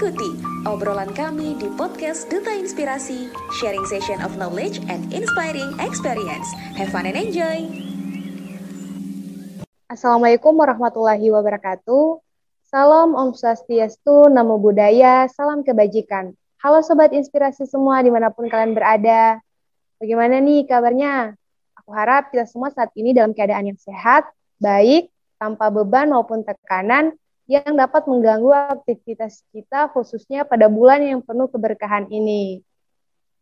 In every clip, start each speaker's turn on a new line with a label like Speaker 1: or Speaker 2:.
Speaker 1: Ikuti obrolan kami di podcast Duta Inspirasi, sharing session of knowledge and inspiring experience. Have fun and enjoy!
Speaker 2: Assalamualaikum warahmatullahi wabarakatuh. Salam Om Swastiastu, Namo Buddhaya, Salam Kebajikan. Halo Sobat Inspirasi semua di mana pun kalian berada. Bagaimana nih kabarnya? Aku harap kita semua saat ini dalam keadaan yang sehat, baik, tanpa beban maupun tekanan, yang dapat mengganggu aktivitas kita khususnya pada bulan yang penuh keberkahan ini.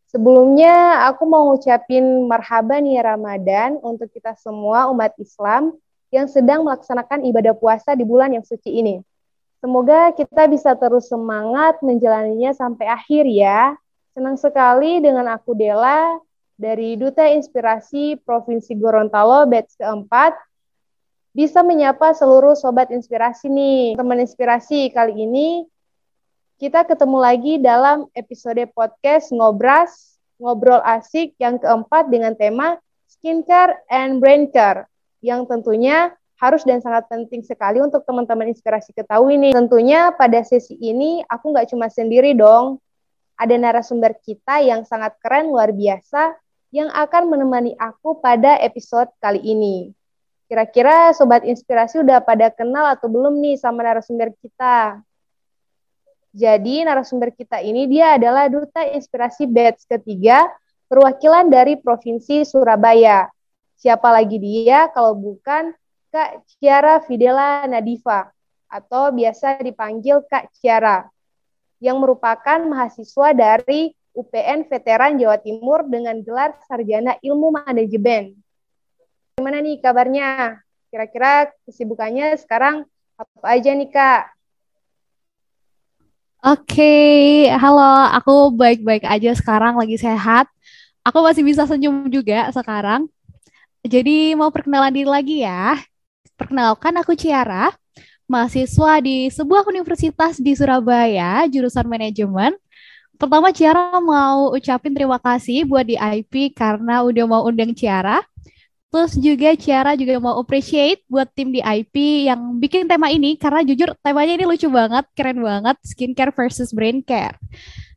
Speaker 2: Sebelumnya aku mau ngucapin marhaban ya Ramadan untuk kita semua umat Islam yang sedang melaksanakan ibadah puasa di bulan yang suci ini. Semoga kita bisa terus semangat menjalaninya sampai akhir ya. Senang sekali dengan aku Dela dari Duta Inspirasi Provinsi Gorontalo batch keempat bisa menyapa seluruh sobat inspirasi nih. Teman inspirasi kali ini kita ketemu lagi dalam episode podcast Ngobras, Ngobrol Asik yang keempat dengan tema skincare and brain care yang tentunya harus dan sangat penting sekali untuk teman-teman inspirasi ketahui nih. Tentunya pada sesi ini aku nggak cuma sendiri dong. Ada narasumber kita yang sangat keren luar biasa yang akan menemani aku pada episode kali ini. Kira-kira sobat inspirasi udah pada kenal atau belum nih sama narasumber kita? Jadi narasumber kita ini dia adalah duta inspirasi batch ketiga perwakilan dari Provinsi Surabaya. Siapa lagi dia kalau bukan Kak Ciara Fidela Nadifa atau biasa dipanggil Kak Ciara yang merupakan mahasiswa dari UPN Veteran Jawa Timur dengan gelar Sarjana Ilmu Manajemen. Gimana nih kabarnya? Kira-kira kesibukannya sekarang apa aja nih Kak?
Speaker 3: Oke, halo, aku baik-baik aja sekarang lagi sehat. Aku masih bisa senyum juga sekarang. Jadi mau perkenalan diri lagi ya. Perkenalkan aku Ciara, mahasiswa di sebuah universitas di Surabaya, jurusan manajemen. Pertama Ciara mau ucapin terima kasih buat di IP karena udah mau undang Ciara. Terus juga Ciara juga mau appreciate buat tim di IP yang bikin tema ini karena jujur temanya ini lucu banget, keren banget, skincare versus brain care.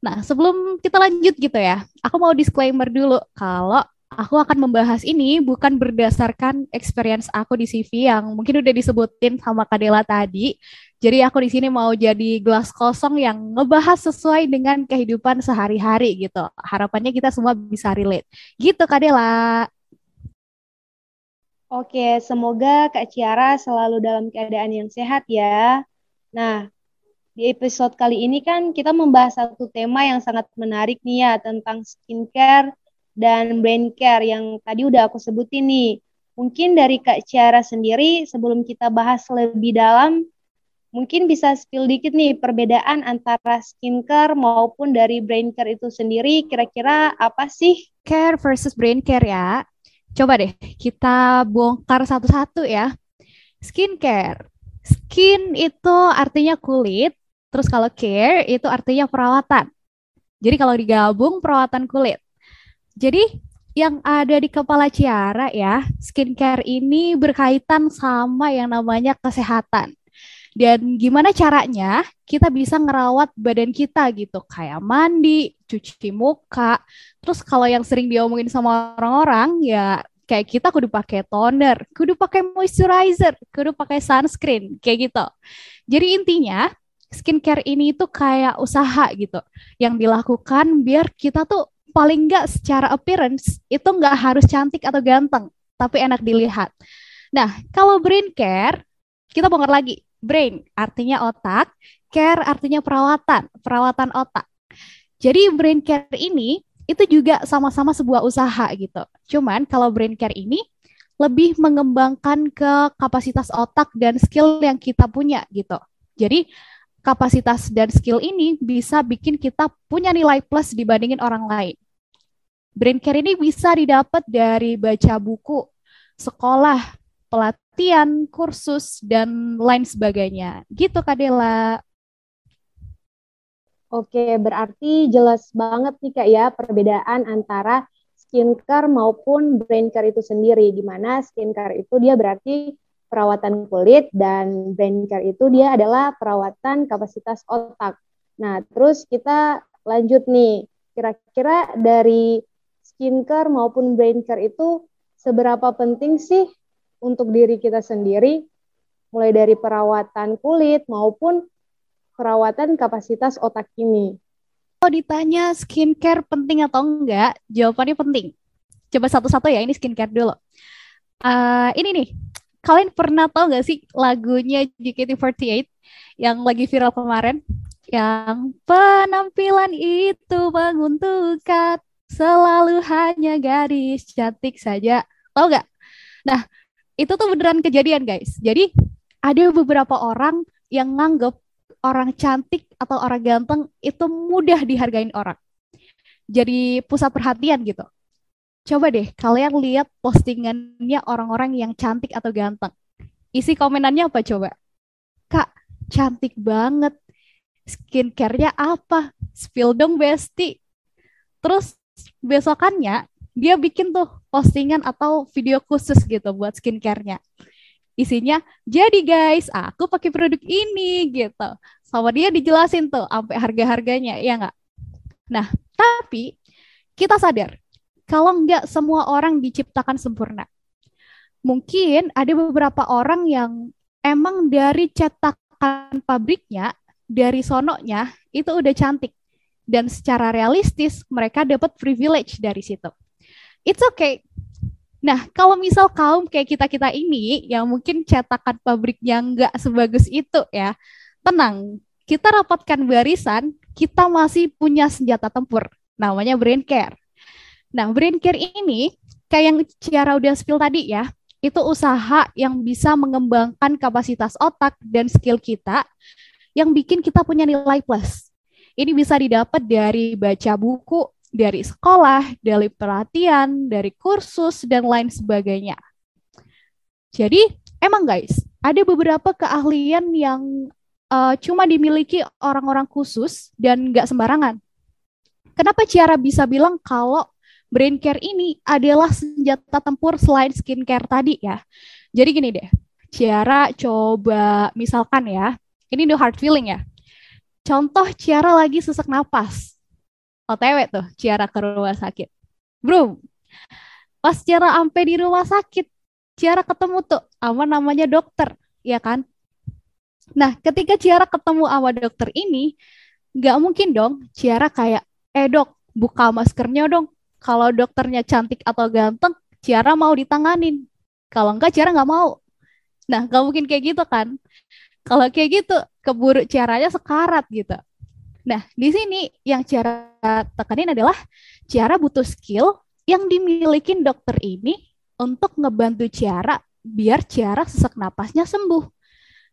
Speaker 3: Nah, sebelum kita lanjut gitu ya, aku mau disclaimer dulu kalau aku akan membahas ini bukan berdasarkan experience aku di CV yang mungkin udah disebutin sama Kadela tadi. Jadi aku di sini mau jadi gelas kosong yang ngebahas sesuai dengan kehidupan sehari-hari gitu. Harapannya kita semua bisa relate. Gitu Kadela.
Speaker 2: Oke, semoga Kak Ciara selalu dalam keadaan yang sehat ya. Nah, di episode kali ini kan kita membahas satu tema yang sangat menarik nih ya tentang skincare dan brain care yang tadi udah aku sebutin nih. Mungkin dari Kak Ciara sendiri sebelum kita bahas lebih dalam, mungkin bisa spill dikit nih perbedaan antara skincare maupun dari brain care itu sendiri. Kira-kira apa sih?
Speaker 3: Care versus brain care ya. Coba deh kita bongkar satu-satu ya. Skincare. Skin itu artinya kulit, terus kalau care itu artinya perawatan. Jadi kalau digabung perawatan kulit. Jadi yang ada di kepala Ciara ya, skincare ini berkaitan sama yang namanya kesehatan. Dan gimana caranya kita bisa ngerawat badan kita gitu, kayak mandi, cuci muka. Terus kalau yang sering diomongin sama orang-orang ya kayak kita kudu pakai toner, kudu pakai moisturizer, kudu pakai sunscreen, kayak gitu. Jadi intinya skincare ini itu kayak usaha gitu yang dilakukan biar kita tuh paling nggak secara appearance itu nggak harus cantik atau ganteng, tapi enak dilihat. Nah, kalau brain care, kita bongkar lagi brain artinya otak, care artinya perawatan, perawatan otak. Jadi brain care ini itu juga sama-sama sebuah usaha gitu. Cuman kalau brain care ini lebih mengembangkan ke kapasitas otak dan skill yang kita punya gitu. Jadi kapasitas dan skill ini bisa bikin kita punya nilai plus dibandingin orang lain. Brain care ini bisa didapat dari baca buku, sekolah, pelatihan, kursus, dan lain sebagainya. Gitu Kak Dela.
Speaker 2: Oke, berarti jelas banget nih Kak ya perbedaan antara skincare maupun brain care itu sendiri. Di mana skincare itu dia berarti perawatan kulit dan brain care itu dia adalah perawatan kapasitas otak. Nah, terus kita lanjut nih. Kira-kira dari skincare maupun brain care itu seberapa penting sih untuk diri kita sendiri, mulai dari perawatan kulit maupun perawatan kapasitas otak ini.
Speaker 3: Kalau ditanya skincare penting atau enggak, jawabannya penting. Coba satu-satu ya, ini skincare dulu. Uh, ini nih, kalian pernah tahu gak sih lagunya JKT48 yang lagi viral kemarin? Yang penampilan itu menguntungkan selalu hanya gadis cantik saja. Tahu gak? Nah, itu tuh beneran kejadian guys. Jadi ada beberapa orang yang nganggep orang cantik atau orang ganteng itu mudah dihargain orang. Jadi pusat perhatian gitu. Coba deh kalian lihat postingannya orang-orang yang cantik atau ganteng. Isi komenannya apa coba? Kak, cantik banget. Skincare-nya apa? Spill dong besti. Terus besokannya dia bikin tuh postingan atau video khusus gitu buat skincare-nya. Isinya, jadi guys, aku pakai produk ini gitu. Sama dia dijelasin tuh sampai harga-harganya, ya nggak? Nah, tapi kita sadar kalau nggak semua orang diciptakan sempurna. Mungkin ada beberapa orang yang emang dari cetakan pabriknya, dari sononya, itu udah cantik dan secara realistis mereka dapat privilege dari situ. It's okay. Nah, kalau misal kaum kayak kita-kita ini yang mungkin cetakan pabriknya nggak sebagus itu ya, tenang, kita rapatkan barisan, kita masih punya senjata tempur, namanya brain care. Nah, brain care ini kayak yang Ciara udah spill tadi ya, itu usaha yang bisa mengembangkan kapasitas otak dan skill kita yang bikin kita punya nilai plus. Ini bisa didapat dari baca buku, dari sekolah, dari perhatian, dari kursus, dan lain sebagainya. Jadi, emang guys, ada beberapa keahlian yang uh, cuma dimiliki orang-orang khusus dan nggak sembarangan. Kenapa Ciara bisa bilang kalau brain care ini adalah senjata tempur selain skincare tadi ya? Jadi gini deh, Ciara coba misalkan ya, ini no hard feeling ya. Contoh Ciara lagi sesak napas. OTW tuh, Ciara ke rumah sakit. Bro, pas Ciara sampai di rumah sakit, Ciara ketemu tuh sama namanya dokter, ya kan? Nah, ketika Ciara ketemu sama dokter ini, nggak mungkin dong Ciara kayak, eh dok, buka maskernya dong. Kalau dokternya cantik atau ganteng, Ciara mau ditanganin. Kalau enggak, Ciara nggak mau. Nah, nggak mungkin kayak gitu kan. Kalau kayak gitu, keburu caranya sekarat gitu. Nah, di sini yang cara tekanin adalah cara butuh skill yang dimiliki dokter ini untuk ngebantu cara biar cara sesak napasnya sembuh.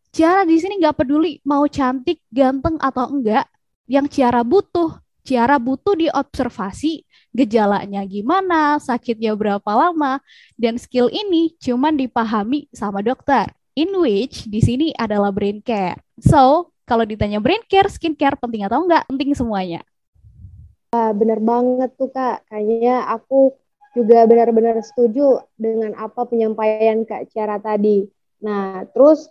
Speaker 3: Cara di sini nggak peduli mau cantik, ganteng atau enggak, yang cara butuh, cara butuh diobservasi gejalanya gimana, sakitnya berapa lama, dan skill ini cuman dipahami sama dokter in which di sini adalah brain care. So, kalau ditanya brain care, skincare penting atau enggak? Penting semuanya.
Speaker 2: Uh, bener banget tuh Kak. Kayaknya aku juga benar-benar setuju dengan apa penyampaian Kak Cara tadi. Nah, terus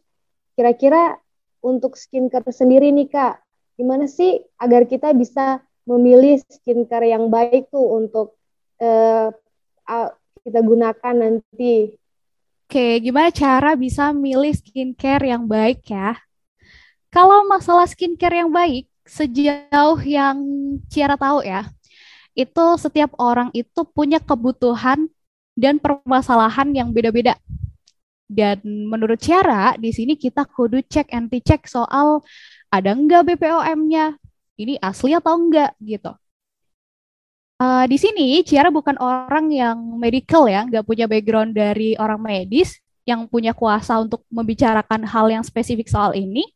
Speaker 2: kira-kira untuk skincare sendiri nih Kak, gimana sih agar kita bisa memilih skincare yang baik tuh untuk uh, kita gunakan nanti
Speaker 3: Oke, gimana cara bisa milih skincare yang baik ya? Kalau masalah skincare yang baik, sejauh yang Ciara tahu ya, itu setiap orang itu punya kebutuhan dan permasalahan yang beda-beda. Dan menurut Ciara, di sini kita kudu cek anti cek soal ada enggak BPOM-nya, ini asli atau enggak gitu. Uh, di sini Ciara bukan orang yang medical ya, nggak punya background dari orang medis yang punya kuasa untuk membicarakan hal yang spesifik soal ini.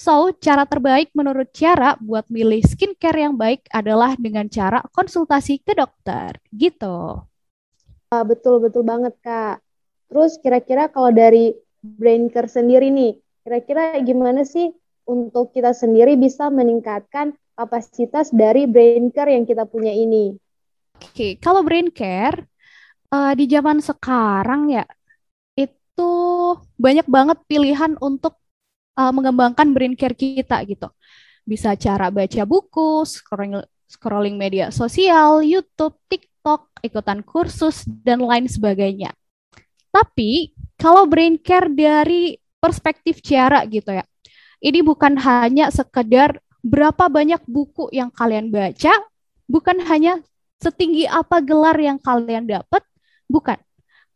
Speaker 3: So, cara terbaik menurut Ciara buat milih skincare yang baik adalah dengan cara konsultasi ke dokter, gitu.
Speaker 2: Uh, betul betul banget kak. Terus kira-kira kalau dari brain care sendiri nih, kira-kira gimana sih untuk kita sendiri bisa meningkatkan kapasitas dari brain care yang kita punya ini.
Speaker 3: Oke, kalau brain care uh, di zaman sekarang ya itu banyak banget pilihan untuk uh, mengembangkan brain care kita gitu. Bisa cara baca buku, scrolling, scrolling media sosial, YouTube, TikTok, ikutan kursus, dan lain sebagainya. Tapi kalau brain care dari perspektif Ciara gitu ya, ini bukan hanya sekedar berapa banyak buku yang kalian baca, bukan hanya setinggi apa gelar yang kalian dapat, bukan.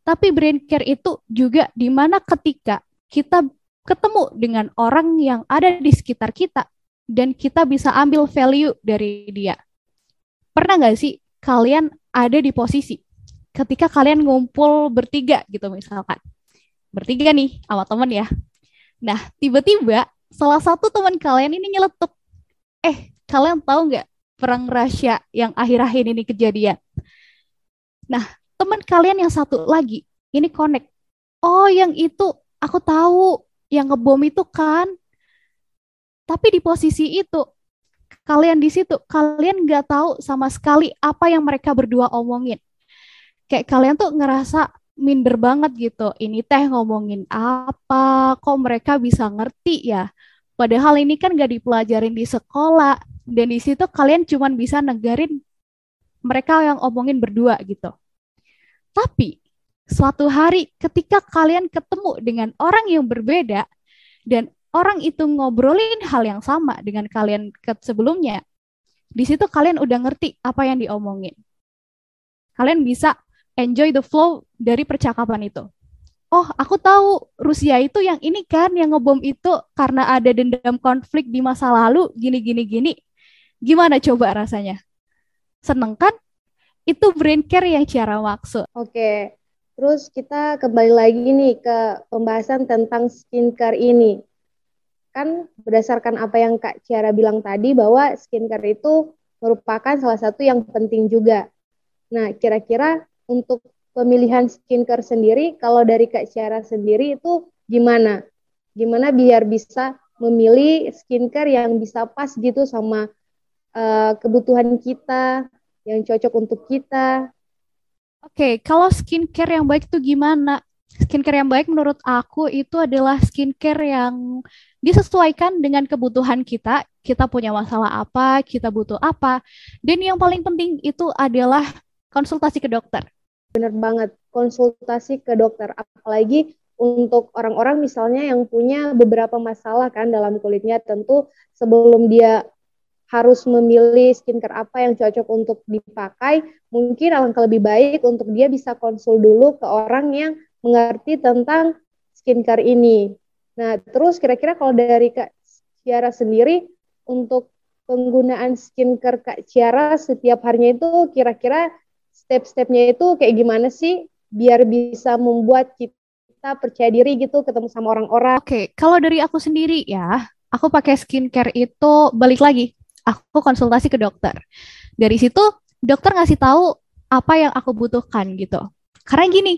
Speaker 3: Tapi brain care itu juga di mana ketika kita ketemu dengan orang yang ada di sekitar kita dan kita bisa ambil value dari dia. Pernah nggak sih kalian ada di posisi ketika kalian ngumpul bertiga gitu misalkan. Bertiga nih sama temen ya. Nah, tiba-tiba salah satu teman kalian ini nyeletuk. Eh, kalian tahu nggak perang Rusia yang akhir-akhir ini kejadian? Nah, teman kalian yang satu lagi ini connect. Oh, yang itu aku tahu yang ngebom itu kan. Tapi di posisi itu, kalian di situ, kalian nggak tahu sama sekali apa yang mereka berdua omongin. Kayak kalian tuh ngerasa minder banget gitu. Ini teh ngomongin apa? Kok mereka bisa ngerti ya? Padahal ini kan gak dipelajarin di sekolah. Dan di situ kalian cuma bisa negarin mereka yang omongin berdua gitu. Tapi suatu hari ketika kalian ketemu dengan orang yang berbeda dan orang itu ngobrolin hal yang sama dengan kalian ke sebelumnya, di situ kalian udah ngerti apa yang diomongin. Kalian bisa enjoy the flow dari percakapan itu. Oh, aku tahu Rusia itu yang ini kan yang ngebom itu karena ada dendam konflik di masa lalu gini gini gini. Gimana coba rasanya? Seneng kan? Itu brain care yang cara maksud.
Speaker 2: Oke, Terus kita kembali lagi nih ke pembahasan tentang skincare ini. Kan berdasarkan apa yang Kak Ciara bilang tadi bahwa skincare itu merupakan salah satu yang penting juga. Nah, kira-kira untuk pemilihan skincare sendiri, kalau dari Kak Ciara sendiri itu gimana? Gimana biar bisa memilih skincare yang bisa pas gitu sama uh, kebutuhan kita, yang cocok untuk kita,
Speaker 3: Oke, okay, kalau skincare yang baik itu gimana? Skincare yang baik menurut aku itu adalah skincare yang disesuaikan dengan kebutuhan kita. Kita punya masalah apa, kita butuh apa. Dan yang paling penting itu adalah konsultasi ke dokter.
Speaker 2: Benar banget, konsultasi ke dokter. Apalagi untuk orang-orang misalnya yang punya beberapa masalah kan dalam kulitnya tentu sebelum dia harus memilih skincare apa yang cocok untuk dipakai, mungkin alangkah lebih baik untuk dia bisa konsul dulu ke orang yang mengerti tentang skincare ini. Nah, terus kira-kira kalau dari Kak Ciara sendiri untuk penggunaan skincare Kak Ciara setiap harinya itu kira-kira step-stepnya itu kayak gimana sih biar bisa membuat kita percaya diri gitu ketemu sama orang-orang.
Speaker 3: Oke, okay, kalau dari aku sendiri ya, aku pakai skincare itu balik lagi aku konsultasi ke dokter. Dari situ dokter ngasih tahu apa yang aku butuhkan gitu. Karena gini,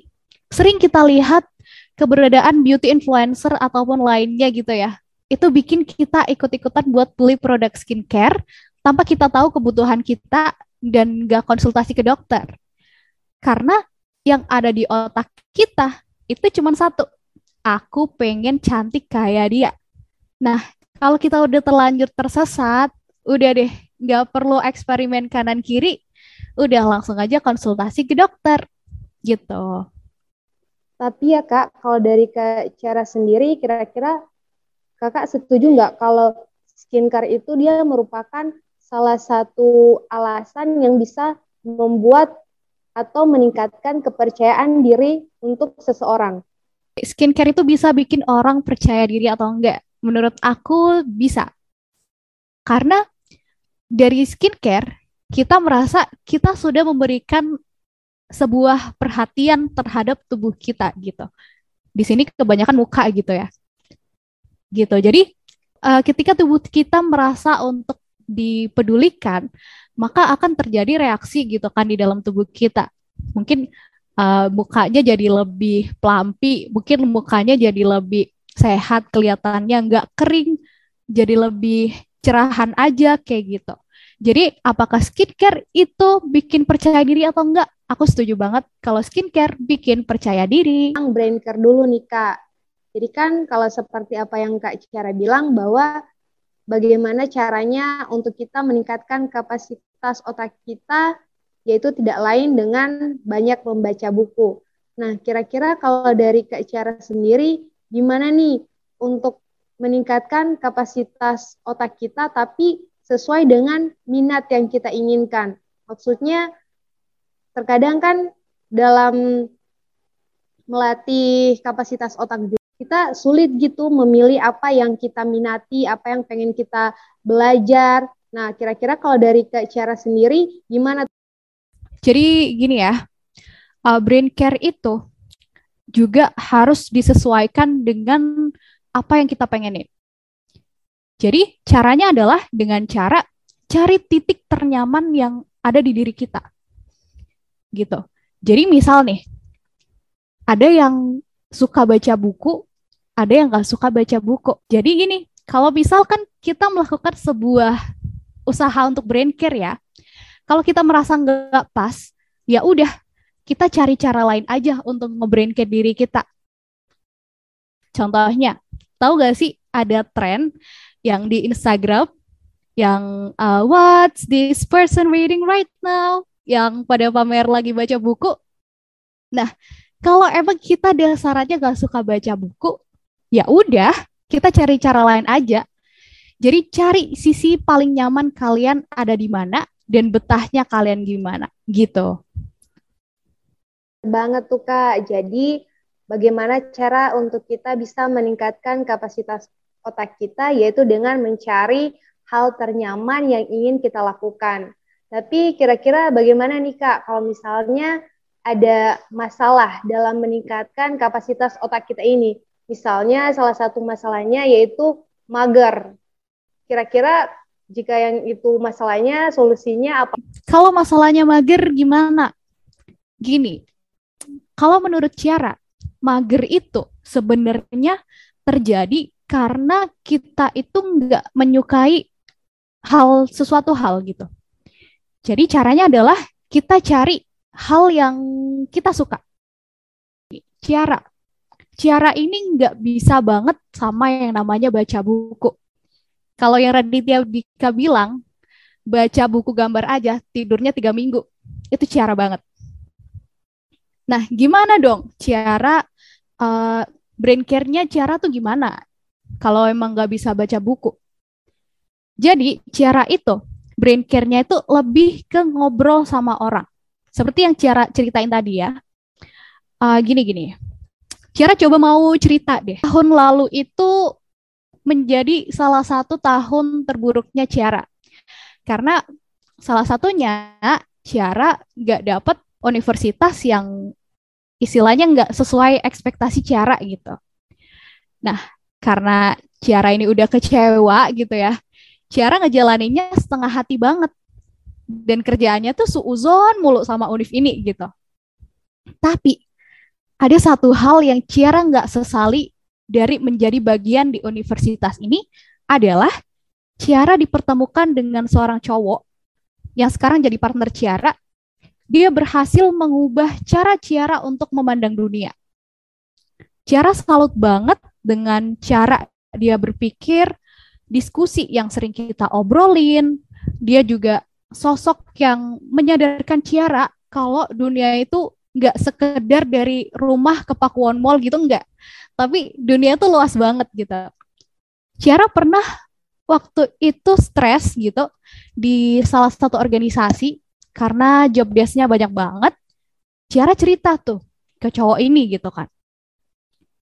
Speaker 3: sering kita lihat keberadaan beauty influencer ataupun lainnya gitu ya. Itu bikin kita ikut-ikutan buat beli produk skincare tanpa kita tahu kebutuhan kita dan gak konsultasi ke dokter. Karena yang ada di otak kita itu cuma satu. Aku pengen cantik kayak dia. Nah, kalau kita udah terlanjur tersesat, udah deh nggak perlu eksperimen kanan kiri udah langsung aja konsultasi ke dokter gitu
Speaker 2: tapi ya kak kalau dari cara sendiri kira-kira kakak setuju nggak kalau skincare itu dia merupakan salah satu alasan yang bisa membuat atau meningkatkan kepercayaan diri untuk seseorang.
Speaker 3: Skincare itu bisa bikin orang percaya diri atau enggak? Menurut aku bisa. Karena dari skincare kita merasa kita sudah memberikan sebuah perhatian terhadap tubuh kita gitu. Di sini kebanyakan muka gitu ya. Gitu. Jadi uh, ketika tubuh kita merasa untuk dipedulikan, maka akan terjadi reaksi gitu kan di dalam tubuh kita. Mungkin uh, mukanya jadi lebih pelampi, mungkin mukanya jadi lebih sehat, kelihatannya nggak kering, jadi lebih cerahan aja kayak gitu. Jadi apakah skincare itu bikin percaya diri atau enggak? Aku setuju banget kalau skincare bikin percaya diri.
Speaker 2: Yang brain care dulu nih Kak. Jadi kan kalau seperti apa yang Kak Ciara bilang bahwa bagaimana caranya untuk kita meningkatkan kapasitas otak kita, yaitu tidak lain dengan banyak membaca buku. Nah, kira-kira kalau dari Kak Cara sendiri, gimana nih untuk meningkatkan kapasitas otak kita, tapi sesuai dengan minat yang kita inginkan? Maksudnya, terkadang kan dalam melatih kapasitas otak juga, kita sulit gitu memilih apa yang kita minati, apa yang pengen kita belajar. Nah, kira-kira kalau dari Kak sendiri, gimana?
Speaker 3: Jadi gini ya, uh, brain care itu juga harus disesuaikan dengan apa yang kita pengenin. Jadi caranya adalah dengan cara cari titik ternyaman yang ada di diri kita. Gitu. Jadi misal nih, ada yang suka baca buku, ada yang gak suka baca buku. Jadi gini, kalau misalkan kita melakukan sebuah usaha untuk brain care ya, kalau kita merasa nggak pas, ya udah kita cari cara lain aja untuk ngebrain ke diri kita. Contohnya, tahu gak sih ada tren yang di Instagram yang uh, what's this person reading right now yang pada pamer lagi baca buku. Nah, kalau emang kita dasarnya gak suka baca buku, ya udah kita cari cara lain aja. Jadi cari sisi paling nyaman kalian ada di mana dan betahnya kalian gimana gitu
Speaker 2: banget tuh Kak. Jadi bagaimana cara untuk kita bisa meningkatkan kapasitas otak kita yaitu dengan mencari hal ternyaman yang ingin kita lakukan. Tapi kira-kira bagaimana nih Kak kalau misalnya ada masalah dalam meningkatkan kapasitas otak kita ini? Misalnya salah satu masalahnya yaitu mager. Kira-kira jika yang itu masalahnya, solusinya apa?
Speaker 3: Kalau masalahnya mager gimana? Gini, kalau menurut Ciara, mager itu sebenarnya terjadi karena kita itu nggak menyukai hal sesuatu hal gitu. Jadi caranya adalah kita cari hal yang kita suka. Ciara, Ciara ini nggak bisa banget sama yang namanya baca buku. Kalau yang Raditya Dika bilang, baca buku gambar aja, tidurnya tiga minggu. Itu Ciara banget. Nah, gimana dong cara uh, brain care-nya cara tuh gimana? Kalau emang nggak bisa baca buku. Jadi, cara itu, brain care-nya itu lebih ke ngobrol sama orang. Seperti yang cara ceritain tadi ya. Uh, gini gini. Cara coba mau cerita deh. Tahun lalu itu menjadi salah satu tahun terburuknya Ciara. Karena salah satunya Ciara nggak dapat universitas yang istilahnya nggak sesuai ekspektasi Ciara gitu. Nah, karena Ciara ini udah kecewa gitu ya, Ciara ngejalaninnya setengah hati banget. Dan kerjaannya tuh suuzon mulu sama Unif ini gitu. Tapi ada satu hal yang Ciara nggak sesali dari menjadi bagian di universitas ini adalah Ciara dipertemukan dengan seorang cowok yang sekarang jadi partner Ciara dia berhasil mengubah cara Ciara untuk memandang dunia. Ciara salut banget dengan cara dia berpikir, diskusi yang sering kita obrolin. Dia juga sosok yang menyadarkan Ciara kalau dunia itu nggak sekedar dari rumah ke Pakuwon Mall gitu nggak. Tapi dunia itu luas banget gitu. Ciara pernah waktu itu stres gitu di salah satu organisasi karena job desk-nya banyak banget. Ciara cerita tuh ke cowok ini gitu kan.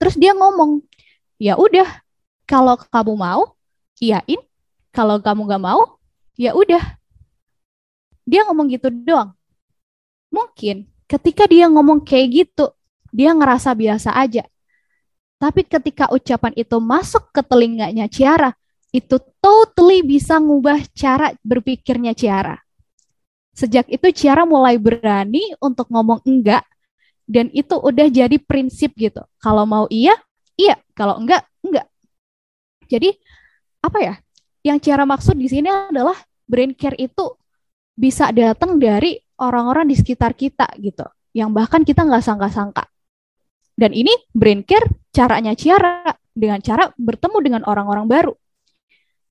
Speaker 3: Terus dia ngomong, ya udah, kalau kamu mau, iyain. Kalau kamu gak mau, ya udah. Dia ngomong gitu doang. Mungkin ketika dia ngomong kayak gitu, dia ngerasa biasa aja. Tapi ketika ucapan itu masuk ke telinganya Ciara, itu totally bisa ngubah cara berpikirnya Ciara. Sejak itu Ciara mulai berani untuk ngomong enggak dan itu udah jadi prinsip gitu. Kalau mau iya, iya. Kalau enggak, enggak. Jadi apa ya? Yang Ciara maksud di sini adalah brain care itu bisa datang dari orang-orang di sekitar kita gitu, yang bahkan kita nggak sangka-sangka. Dan ini brain care caranya Ciara dengan cara bertemu dengan orang-orang baru.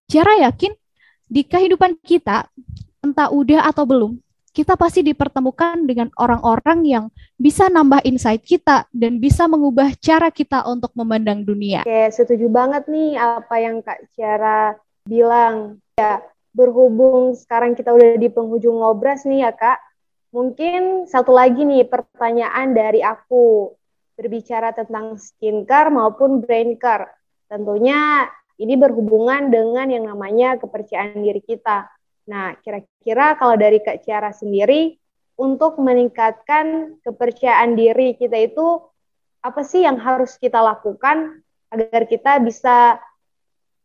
Speaker 3: Ciara yakin di kehidupan kita, entah udah atau belum, kita pasti dipertemukan dengan orang-orang yang bisa nambah insight kita dan bisa mengubah cara kita untuk memandang dunia.
Speaker 2: Oke, setuju banget nih apa yang Kak Ciara bilang. Ya, berhubung sekarang kita udah di penghujung ngobras nih ya Kak, mungkin satu lagi nih pertanyaan dari aku berbicara tentang skincare maupun brain care. Tentunya ini berhubungan dengan yang namanya kepercayaan diri kita. Nah, kira-kira kalau dari Kak Ciara sendiri, untuk meningkatkan kepercayaan diri kita itu, apa sih yang harus kita lakukan agar kita bisa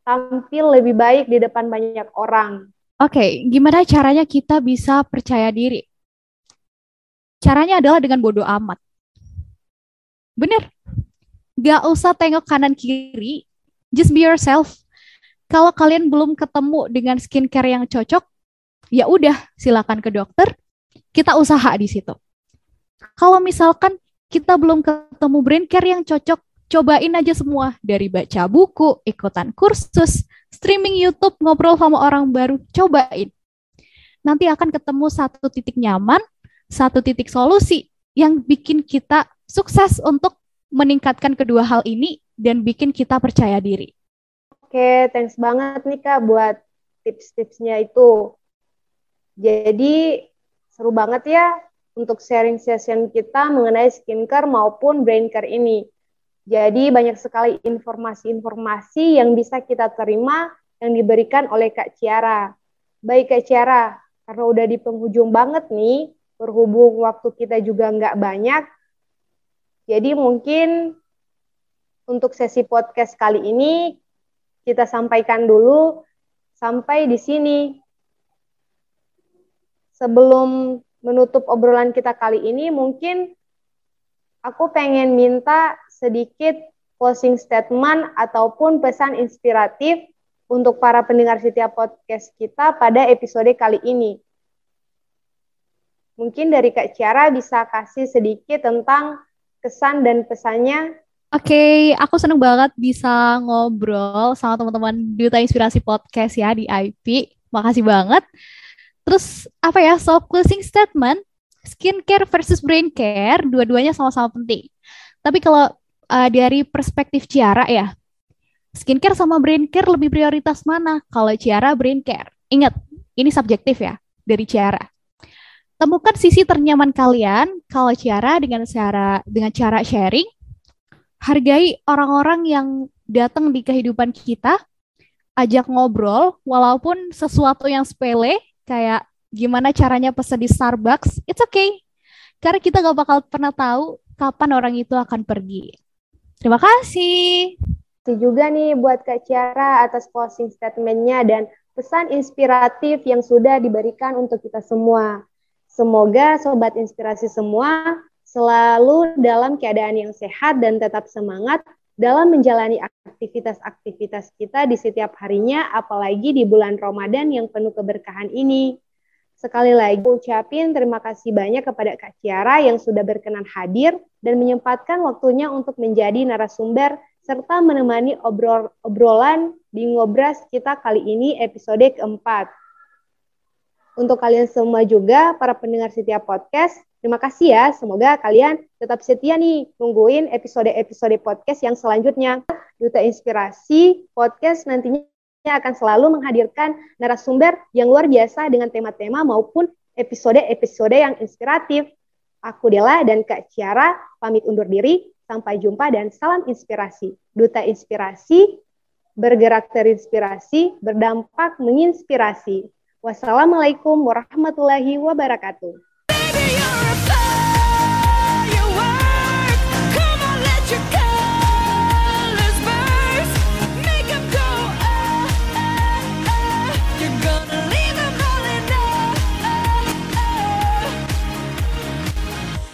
Speaker 2: tampil lebih baik di depan banyak orang?
Speaker 3: Oke, okay, gimana caranya kita bisa percaya diri? Caranya adalah dengan bodoh amat. Bener. Gak usah tengok kanan kiri, just be yourself. Kalau kalian belum ketemu dengan skincare yang cocok, ya udah silakan ke dokter. Kita usaha di situ. Kalau misalkan kita belum ketemu brain care yang cocok, cobain aja semua dari baca buku, ikutan kursus, streaming YouTube, ngobrol sama orang baru, cobain. Nanti akan ketemu satu titik nyaman, satu titik solusi yang bikin kita sukses untuk meningkatkan kedua hal ini dan bikin kita percaya diri.
Speaker 2: Oke, thanks banget nih Kak buat tips-tipsnya itu. Jadi seru banget ya untuk sharing session kita mengenai skincare maupun brain care ini. Jadi banyak sekali informasi-informasi yang bisa kita terima yang diberikan oleh Kak Ciara. Baik Kak Ciara, karena udah di penghujung banget nih, berhubung waktu kita juga nggak banyak, jadi mungkin untuk sesi podcast kali ini kita sampaikan dulu sampai di sini. Sebelum menutup obrolan kita kali ini, mungkin aku pengen minta sedikit closing statement ataupun pesan inspiratif untuk para pendengar setiap podcast kita pada episode kali ini. Mungkin dari Kak Ciara bisa kasih sedikit tentang kesan dan pesannya.
Speaker 3: Oke, okay, aku seneng banget bisa ngobrol sama teman-teman Duta Inspirasi Podcast ya di IP. Makasih banget. Terus apa ya, so closing statement, skincare versus brain care, dua-duanya sama-sama penting. Tapi kalau uh, dari perspektif Ciara ya, skincare sama brain care lebih prioritas mana? Kalau Ciara brain care. Ingat, ini subjektif ya dari Ciara temukan sisi ternyaman kalian kalau cara dengan cara dengan cara sharing hargai orang-orang yang datang di kehidupan kita ajak ngobrol walaupun sesuatu yang sepele kayak gimana caranya pesan di Starbucks it's okay. Karena kita gak bakal pernah tahu kapan orang itu akan pergi. Terima kasih.
Speaker 2: Itu juga nih buat Kak Ciara atas closing statementnya dan pesan inspiratif yang sudah diberikan untuk kita semua. Semoga sobat inspirasi semua selalu dalam keadaan yang sehat dan tetap semangat dalam menjalani aktivitas-aktivitas kita di setiap harinya, apalagi di bulan Ramadan yang penuh keberkahan ini. Sekali lagi ucapin terima kasih banyak kepada Kak Ciara yang sudah berkenan hadir dan menyempatkan waktunya untuk menjadi narasumber serta menemani obrol obrolan di Ngobras kita kali ini episode keempat. Untuk kalian semua juga, para pendengar setiap podcast, terima kasih ya. Semoga kalian tetap setia nih nungguin episode-episode podcast yang selanjutnya. Duta Inspirasi Podcast nantinya akan selalu menghadirkan narasumber yang luar biasa dengan tema-tema maupun episode-episode yang inspiratif. Aku Dela dan Kak Ciara pamit undur diri. Sampai jumpa dan salam inspirasi. Duta Inspirasi bergerak terinspirasi, berdampak menginspirasi. Wassalamualaikum warahmatullahi wabarakatuh.